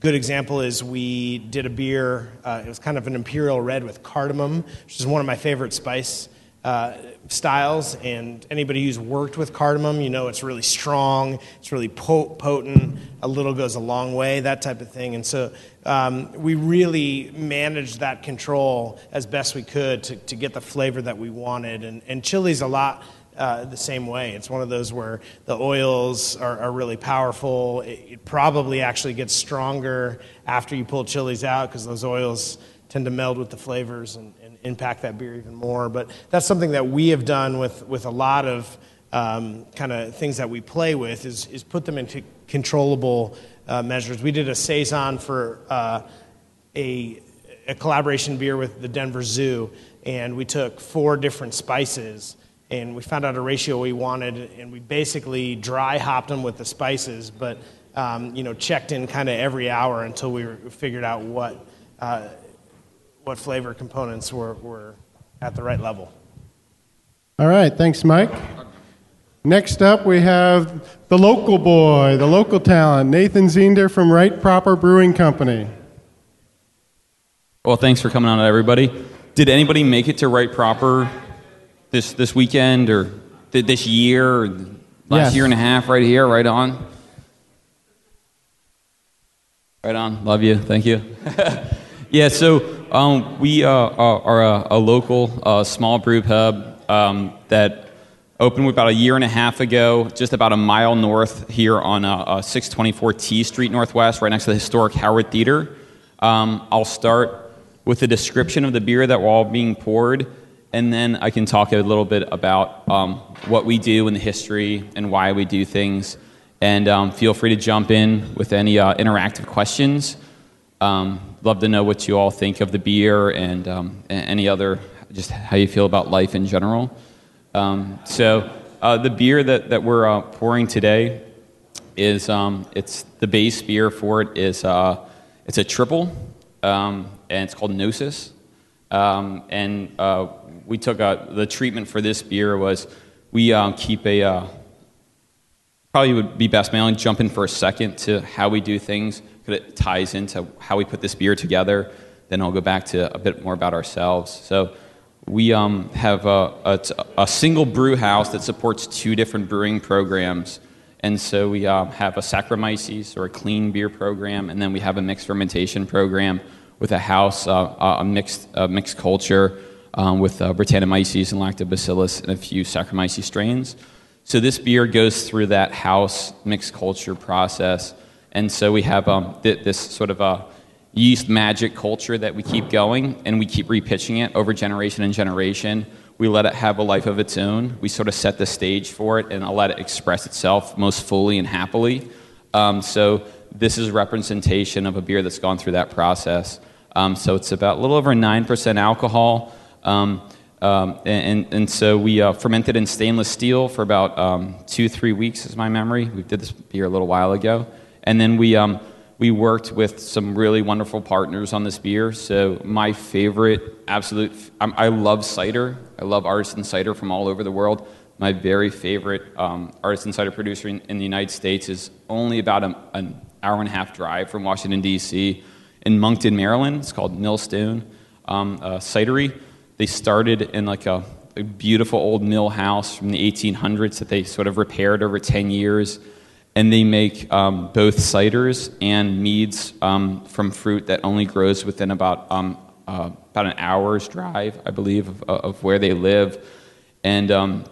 good example is we did a beer, uh, it was kind of an imperial red with cardamom, which is one of my favorite spice uh, styles. And anybody who's worked with cardamom, you know it's really strong, it's really potent, a little goes a long way, that type of thing. And so um, we really managed that control as best we could to, to get the flavor that we wanted. And, and chili's a lot. Uh, the same way. It's one of those where the oils are, are really powerful. It, it, probably actually gets stronger after you pull chilies out because those oils tend to meld with the flavors and, impact that beer even more. But that's something that we have done with, with a lot of um, kind of things that we play with is, is put them into controllable uh, measures. We did a saison for uh, a, a collaboration beer with the Denver Zoo, and we took four different spices and we found out a ratio we wanted, and we basically dry hopped them with the spices, but um, you know checked in kind of every hour until we figured out what uh, what flavor components were, were at the right level. All right, thanks, Mike. Next up, we have the local boy, the local talent, Nathan Zeender from Right Proper Brewing Company. Well, thanks for coming on, everybody. Did anybody make it to Right Proper this this weekend or this year, or last yes. year and a half, right here, right on? Right on. Love you. Thank you. yeah. So um, we uh, are a, a local uh, small brew pub um, that opened about a year and a half ago, just about a mile north here on uh, uh 624 T Street Northwest, right next to the historic Howard Theater. Um, I'll start with a description of the beer that we're all being poured, and then I can talk a little bit about um, what we do in the history and why we do things. And um, feel free to jump in with any uh, interactive questions. Um, love to know what you all think of the beer and um, any other, just how you feel about life in general. Um, so uh, the beer that, that we're uh, pouring today is um, it's the base beer for it is uh, it's a triple um, and it's called Gnosis. Um, and uh, we took a, the treatment for this beer was we uh, keep a uh, probably would be best may only jump in for a second to how we do things it ties into how we put this beer together. Then I'll go back to a bit more about ourselves. So we um, have a, a, a, single brew house that supports two different brewing programs. And so we um, have a Saccharomyces or a clean beer program, and then we have a mixed fermentation program with a house, uh, a mixed, a mixed culture um, with uh, Brettanomyces and Lactobacillus and a few Saccharomyces strains. So this beer goes through that house mixed culture process and so we have um, th- this sort of a yeast magic culture that we keep going and we keep repitching it over generation and generation. We let it have a life of its own. We sort of set the stage for it and let it express itself most fully and happily. Um, so this is a representation of a beer that's gone through that process. Um, so it's about a little over 9% alcohol. Um, um, and, and so we uh, fermented in stainless steel for about um, two, three weeks, is my memory. We did this beer a little while ago. And then we, um, we worked with some really wonderful partners on this beer. So my favorite, absolute, I'm, I love cider. I love artisan cider from all over the world. My very favorite um, artisan cider producer in, in, the United States is only about a, an hour and a half drive from Washington, D.C., in Monkton, Maryland. It's called Millstone um, uh, Cidery. They started in like a, a beautiful old mill house from the 1800s that they sort of repaired over 10 years and they make um, both ciders and meads um, from fruit that only grows within about um, uh, about an hour's drive, I believe, of, of where they live, and um,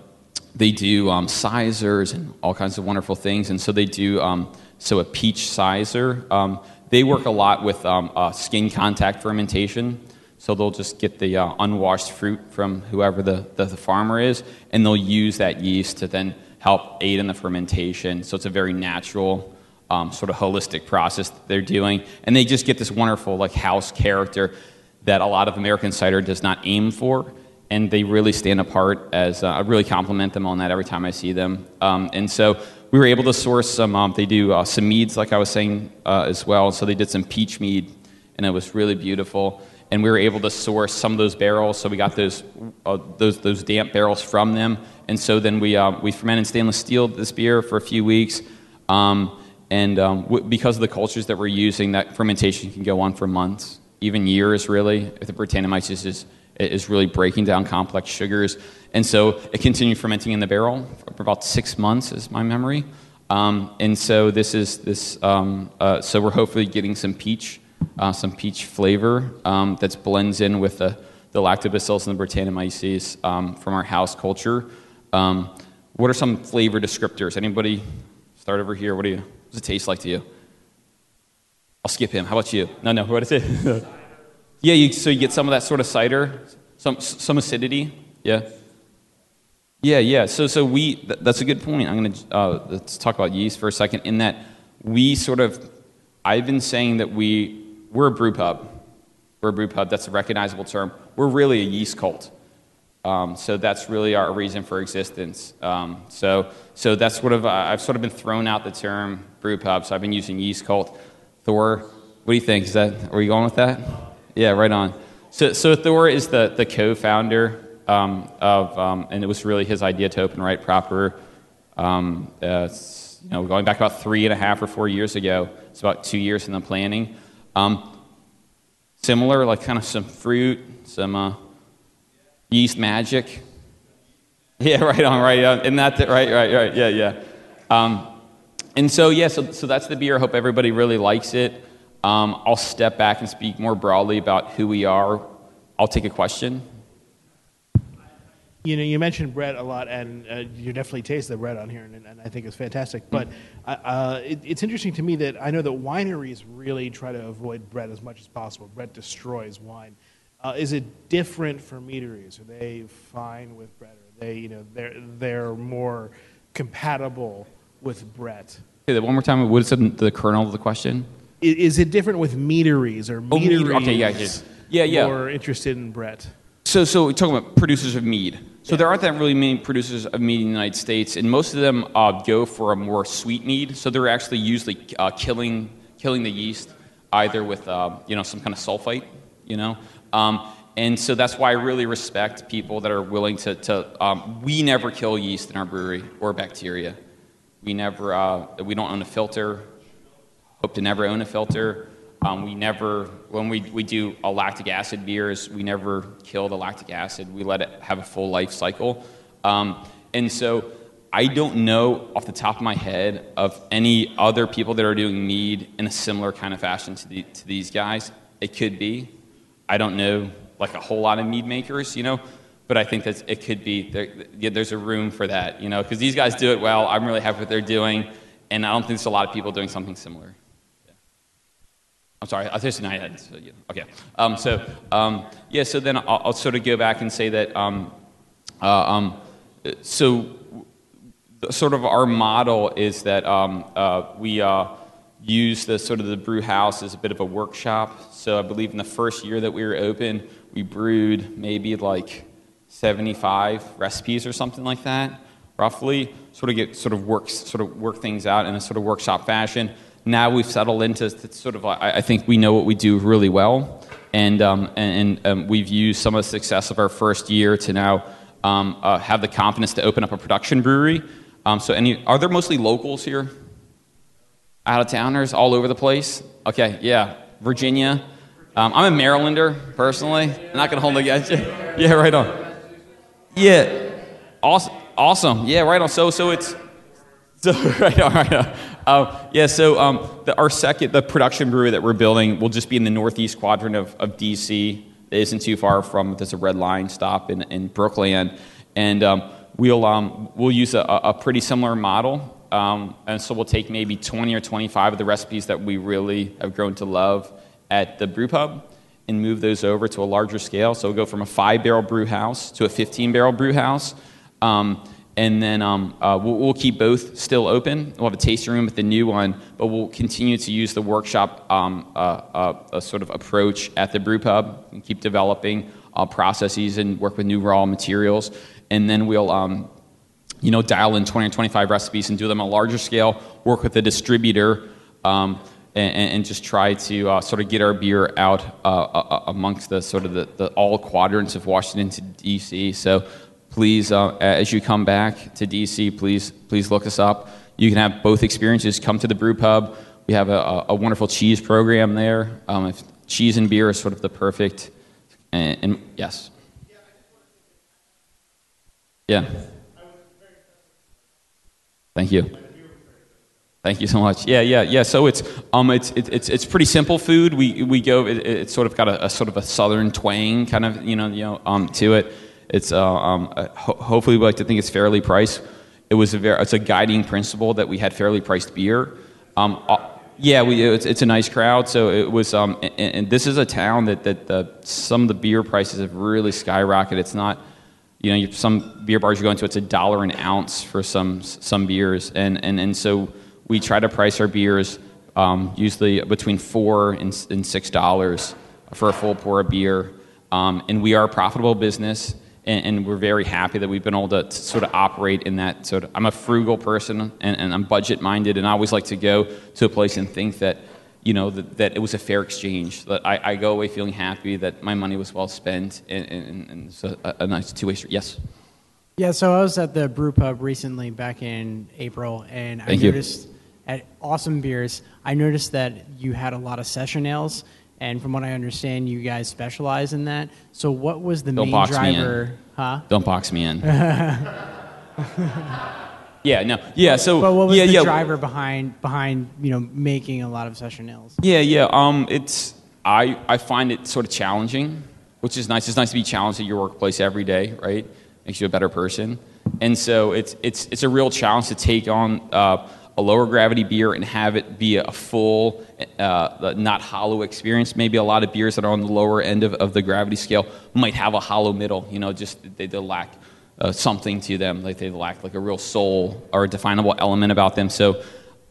they do um, sizers and all kinds of wonderful things. And so they do um, so a peach sizer. they work a lot with uh, skin contact fermentation. So they'll just get the uh, unwashed fruit from whoever the, the, the farmer is, and they'll use that yeast to then help aid in the fermentation. So it's a very natural, um, sort of holistic process that they're doing. And they just get this wonderful, like, house character that a lot of American cider does not aim for. And they really stand apart as uh, I really compliment them on that every time I see them. Um, and so we were able to source some, um, they do uh, some meads, like I was saying uh, as well. So they did some peach mead, and it was really beautiful and we were able to source some of those barrels. So we got those uh, those those damp barrels from them, and so then we uh, we fermented stainless steel this beer for a few weeks. Um, and um, w- because of the cultures that we're using, that fermentation can go on for months, even years, really. If the Brettanomyces is is really breaking down complex sugars, and so it continued fermenting in the barrel for about six months, is my memory. Um, and so this is this. Um, uh, so we're hopefully getting some peach uh, some peach flavor um, that blends in with the, the lactobacillus and the Brettanomyces um, from our house culture. Um, what are some flavor descriptors? Anybody start over here? What, do you, what does it taste like to you? I'll skip him. How about you? No, no, what is it? yeah, you, so you get some of that sort of cider, some, some acidity. Yeah. Yeah, yeah. So, so we, th- that's a good point. I'm going to uh, let's talk about yeast for a second. In that we sort of, I've been saying that we we're a brew pub. We're a brew pub. That's a recognizable term. We're really a yeast cult. Um, so that's really our reason for existence. Um, so, so that's sort of, uh, I've sort of been thrown out the term brew pub, so I've been using yeast cult. Thor, what do you think? Is that, are you going with that? Yeah, right on. So, so Thor is the, the co-founder um, of, um, and it was really his idea to open Right Proper. Um, uh, you know, going back about three and a half or four years ago. It's about two years in the planning. Um, similar, like kind of some fruit, some uh, yeast magic. Yeah, right on, right on. Isn't that the, right, right, right? Yeah, yeah. Um, and so, yeah, so, so that's the beer. I hope everybody really likes it. Um, I'll step back and speak more broadly about who we are. I'll take a question. You know, you mentioned Brett a lot, and uh, you definitely taste the Brett on here, and, and I think it's fantastic. But uh, uh, it, it's interesting to me that I know that wineries really try to avoid Brett as much as possible. Brett destroys wine. Uh, is it different for meaderies? Are they fine with Brett? Are they, you know, they're they're more compatible with Brett? Okay, one more time. What is the kernel of the question? Is, is it different with meaderies or meaderies? Oh, okay, yeah, yeah, yeah, yeah. More interested in Brett. So, so we're talking about producers of mead. So there aren't that really many producers of mead in the United States, and most of them uh, go for a more sweet mead. So they're actually usually uh, killing killing the yeast either with uh, you know some kind of sulfite, you know. Um, and so that's why I really respect people that are willing to. to um, we never kill yeast in our brewery or bacteria. We never. Uh, we don't own a filter. Hope to never own a filter. Um, we never, when we, we do a lactic acid beers, we never kill the lactic acid. We let it have a full life cycle. Um, and so I don't know off the top of my head of any other people that are doing mead in a similar kind of fashion to, the, to these guys. It could be. I don't know like a whole lot of mead makers, you know, but I think that it could be. There, yeah, there's a room for that, you know, because these guys do it well. I'm really happy with what they're doing, and I don't think there's a lot of people doing something similar. I'm sorry, I night. I had, so, yeah, okay. Um, so um, yeah, so then I'll, I'll, sort of go back and say that. Um, uh, um, so sort of our model is that um, uh, we uh, use the sort of the brew house as a bit of a workshop. So I believe in the first year that we were open, we brewed maybe like 75 recipes or something like that, roughly. Sort of get sort of work sort of work things out in a sort of workshop fashion. Now we've settled into sort of I, I think we know what we do really well, and um, and um, we've used some of the success of our first year to now um, uh, have the confidence to open up a production brewery. Um, so any are there mostly locals here? Out of towners all over the place? Okay, yeah, Virginia. Um, I'm a Marylander personally. I'm not gonna hold against you. Yeah, right on. Yeah, awesome. Awesome. Yeah, right on. So, so it's so right on. Right on. Uh, yeah. So, um, the, our second, the production brewery that we're building, will just be in the northeast quadrant of, of DC. It isn't too far from. There's a red line stop in in Brookland, and um, we'll um, we'll use a, a pretty similar model. Um, and so we'll take maybe 20 or 25 of the recipes that we really have grown to love at the brew pub and move those over to a larger scale. So we'll go from a five barrel brew house to a 15 barrel brew house. Um, and then um, uh, we'll, we'll, keep both still open. We'll have a tasting room at the new one, but we'll continue to use the workshop um, uh, uh, sort of approach at the brew pub and keep developing uh, processes and work with new raw materials. And then we'll um, you know, dial in 20 or 25 recipes and do them on a larger scale, work with a distributor, um, and, and, just try to uh, sort of get our beer out uh, uh, amongst the sort of the, the all quadrants of Washington to D.C. So please, uh, as you come back to DC, please, please look us up. You can have both experiences. Come to the brew pub. We have a, a wonderful cheese program there. Um, if cheese and beer is sort of the perfect, and, and yes. Yeah. Thank you. Thank you so much. Yeah, yeah, yeah. So it's um, it's it's it's pretty simple food. We we go. It, it's sort of got a, a, sort of a southern twang, kind of you know you know um to it. It's uh, um, uh, ho- hopefully we like to think it's fairly priced. It was a very, it's a guiding principle that we had fairly priced beer. Um, uh, yeah, we, it's, it's, a nice crowd. So it was, um, and, and, this is a town that, that the, some of the beer prices have really skyrocketed. It's not, you know, some beer bars you go into, it's a dollar an ounce for some some beers, and and and so we try to price our beers um, usually between four and, and six dollars for a full pour of beer, um, and we are a profitable business and, and, we're very happy that we've been able to, sort of operate in that sort of. I'm a frugal person, and, and, I'm budget minded, and I always like to go to a place and think that, you know, that, that it was a fair exchange. That I, I, go away feeling happy that my money was well spent, and, and, and it's a, a nice two way street. Yes. Yeah, so I was at the brew pub recently back in April, and Thank I noticed you. at Awesome Beers, I noticed that you had a lot of session ales and from what I understand, you guys specialize in that. So, what was the Don't main box driver? Me in. Huh? Don't box me in. yeah, no, yeah. So, but what was yeah, the yeah. driver behind behind you know making a lot of session ales? Yeah, yeah. Um, it's I I find it sort of challenging, which is nice. It's nice to be challenged at your workplace every day, right? Makes you a better person. And so it's it's it's a real challenge to take on. Uh, a lower gravity beer and have it be a full, uh, not hollow experience. Maybe a lot of beers that are on the lower end of, of the gravity scale might have a hollow middle, you know, just they, they lack uh, something to them, like they lack like a real soul or a definable element about them. So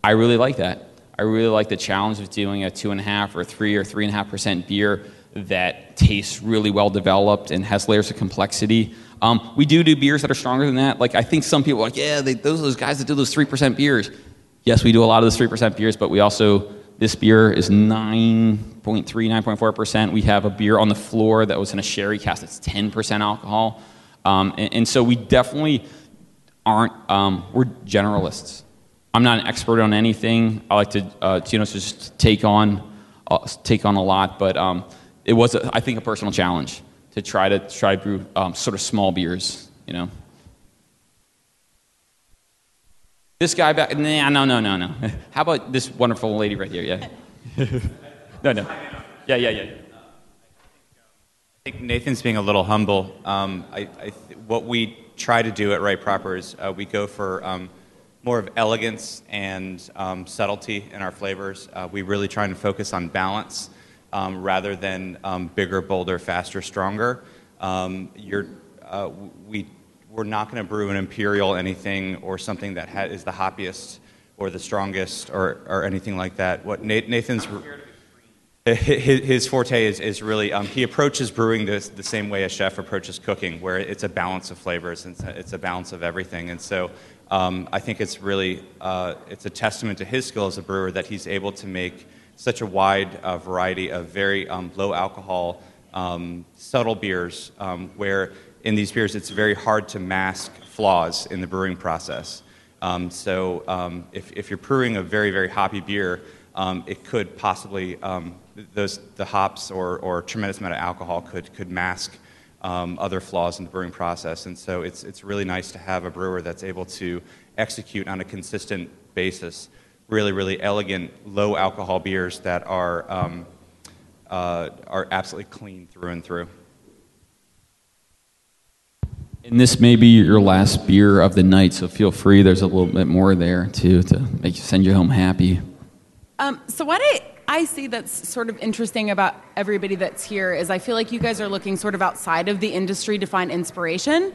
I really like that. I really like the challenge of doing a two and a half or three or three and a half percent beer that tastes really well developed and has layers of complexity. Um, we do do beers that are stronger than that. Like I think some people are like, yeah, they, those are those guys that do those three percent beers. Yes, we do a lot of those 3% beers, but we also, this beer is 9.3, 9.4%. We have a beer on the floor that was in a sherry cask that's 10% alcohol. Um, and, and, so we definitely aren't, um, we're generalists. I'm not an expert on anything. I like to, uh, you know, just take on, uh, take on a lot, but um, it was, a, I think, a personal challenge to try to try brew um, sort of small beers, you know. This guy back, nah, no, no, no, no. How about this wonderful lady right here? Yeah. no, no. Yeah, yeah, yeah. I think Nathan's being a little humble. Um, I, I th- what we try to do at Right Proper is uh, we go for um, more of elegance and um, subtlety in our flavors. Uh, we really try and focus on balance um, rather than um, bigger, bolder, faster, stronger. You're, uh, we, we're not going to brew an imperial anything or something that ha- is the hoppiest or the strongest or, or anything like that. What Na- Nathan's his, forte is, is really um, he approaches brewing the same way a chef approaches cooking, where it's a balance of flavors and it's a, it's a balance of everything. And so um, I think it's really uh, it's a testament to his skill as a brewer that he's able to make such a wide uh, variety of very um, low alcohol, um, subtle beers, um, where in these beers it's very hard to mask flaws in the brewing process. Um, so if, if you're brewing a very, very hoppy beer, it could possibly, those, the hops or, or tremendous amount of alcohol could, could mask um, other flaws in the brewing process. And so it's, it's really nice to have a brewer that's able to execute on a consistent basis really, really elegant, low alcohol beers that are, um, uh, are absolutely clean through and through. And this may be your last beer of the night, so feel free. There's a little bit more there too to make you send you home happy. Um, so what I, I see that's sort of interesting about everybody that's here is I feel like you guys are looking sort of outside of the industry to find inspiration.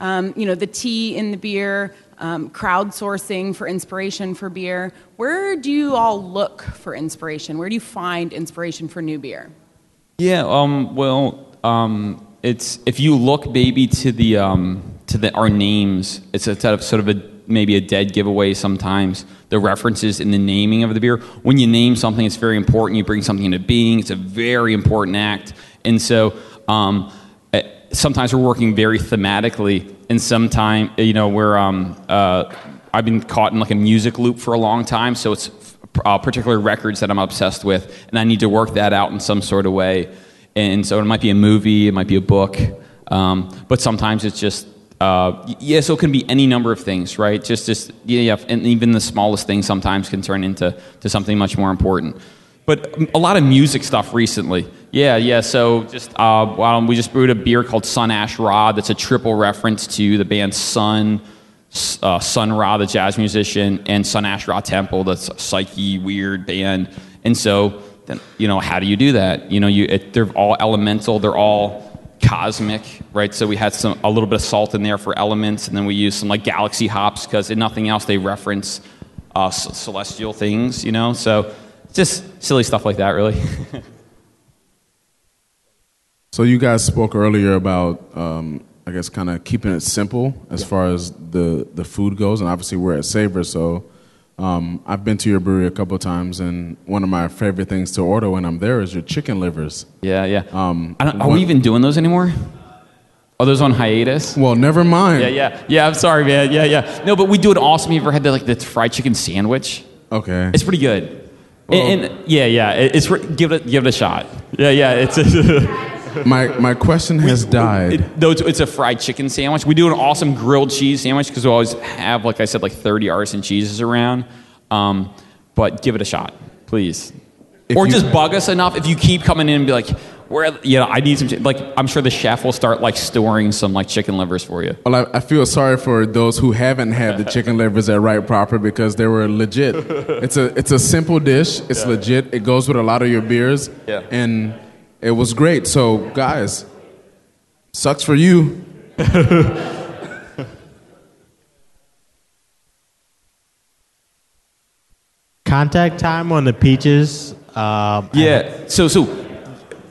Um, you know, the tea in the beer, um, crowdsourcing for inspiration for beer. Where do you all look for inspiration? Where do you find inspiration for new beer? Yeah. Um. Well. Um. It's if you look maybe to the um to the our names. It's a of sort of a maybe a dead giveaway sometimes. The references in the naming of the beer. When you name something, it's very important. You bring something into being. It's a very important act. And so. Um, sometimes we're working very thematically, and sometimes you know we're um, uh, I've been caught in like a music loop for a long time, so it's uh, particular records that I'm obsessed with, and I need to work that out in some sort of way. And so it might be a movie, it might be a book, um, but sometimes it's just uh, yeah. So it can be any number of things, right? Just just yeah, and even the smallest thing sometimes can turn into to something much more important. But a lot of music stuff recently. Yeah, yeah. So just uh, we just brewed a beer called Sun Ash Ra. That's a triple reference to the band Sun, uh, Sun Ra, the jazz musician, and Sun Ash Ra Tempel, the psyche weird band. And so, then you know, how do you do that? You know, you it, they're all elemental. They're all cosmic, right? So we had some a little bit of salt in there for elements, and then we used some like galaxy hops because in nothing else they reference uh, celestial things. You know, so just silly stuff like that, really. so you guys spoke earlier about, um, I guess, kind of keeping it simple as far as the the food goes, and obviously we're at Savor, so. Um, I've been to your brewery a couple of times, and one of my favorite things to order when I'm there is your chicken livers. Yeah, yeah. Um, are we even doing those anymore? Are those on hiatus? Well, never mind. Yeah, yeah, yeah. I'm sorry, man. Yeah, yeah. No, but we do it awesome. You ever had the, like the fried chicken sandwich? Okay. It's pretty good. And, and, yeah, yeah, it's give it give it a shot. Yeah, yeah, it's. my my question has died. It, no, it's, it's, a fried chicken sandwich. We do an awesome grilled cheese sandwich because we always have, like I said, like thirty artisan cheeses around. Um, but give it a shot, please. If or you, just bug us enough if you keep coming in and be like, where you know I need some like I'm sure the chef will start like storing some like chicken livers for you. Well, I, I feel sorry for those who haven't had the chicken livers at Right Proper because they were legit. It's a it's a simple dish. It's yeah. legit. It goes with a lot of your beers. Yeah. And it was great. So guys, sucks for you. Contact time on the peaches. Uh, yeah. So so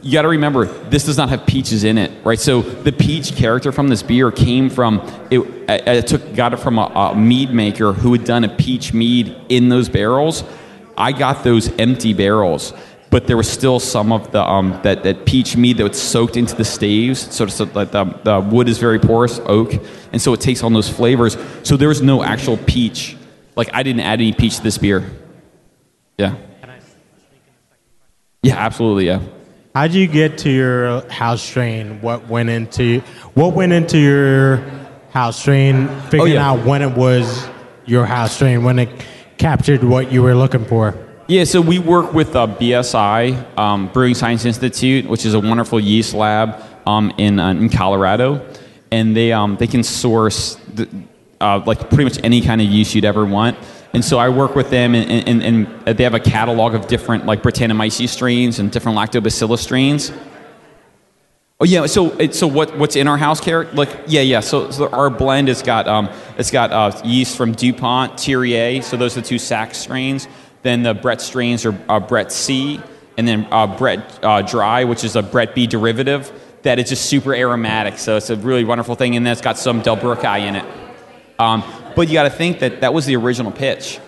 you got to remember this does not have peaches in it, right? So the peach character from this beer came from it. I, took got it from a, a, mead maker who had done a peach mead in those barrels. I got those empty barrels, but there was still some of the um, that that peach mead that was soaked into the staves. So, so that the, the wood is very porous, oak, and so it takes on those flavors. So there was no actual peach. Like I didn't add any peach to this beer. Yeah. Yeah, absolutely. Yeah. How'd you get to your house strain? What went into what went into your house strain? Figuring oh, yeah. out when it was your house strain, when it captured what you were looking for. Yeah, so we work with uh, BSI, um, Brewing Science Institute, which is a wonderful yeast lab um, in uh, in Colorado, and they um, they can source. The, uh, like pretty much any kind of yeast you'd ever want. And so I work with them, and, and, and they have a catalog of different like Brettanomyces strains and different Lactobacillus strains. Oh yeah, so so what what's in our house care? Like yeah yeah. So, so our blend has got um it's got uh, yeast from Dupont, Thiriez. So those are the two Sac strains. Then the Brett strains are uh, Brett C, and then uh, Brett uh, Drie, which is a Brett B derivative that is just super aromatic. So it's a really wonderful thing, and then it's got some Delbrueckii in it. Um, but you got to think that that was the original pitch,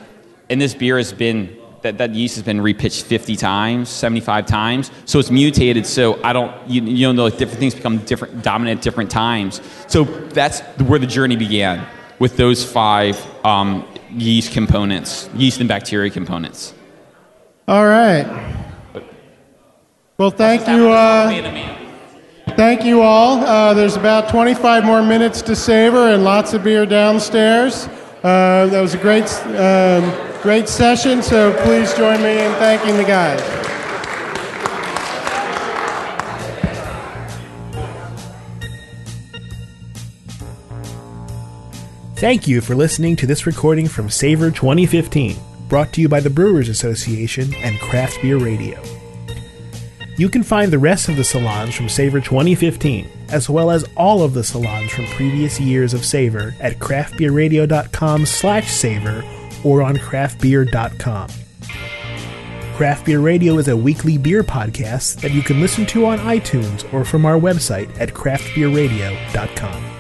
and this beer has been that, that yeast has been repitched 50 times, 75 times. So it's mutated. So I don't, you, you know, like different things become different, dominant at different times. So that's where the journey began with those five um, yeast components, yeast and bacteria components. All right. Well, thank you. Uh, thank you all. Uh, there's about 25 more minutes to savor and lots of beer downstairs. Uh, that was a great, um, great session. So please join me in thanking the guys. Thank you for listening to this recording from Savor 2015, brought to you by the Brewers Association and Craft Beer Radio. You can find the rest of the salons from Savor 2015, as well as all of the salons from previous years of Savor at craftbeerradio.com slash savor or on craftbeer.com. Craft Beer Radio is a weekly beer podcast that you can listen to on iTunes or from our website at craftbeerradio.com.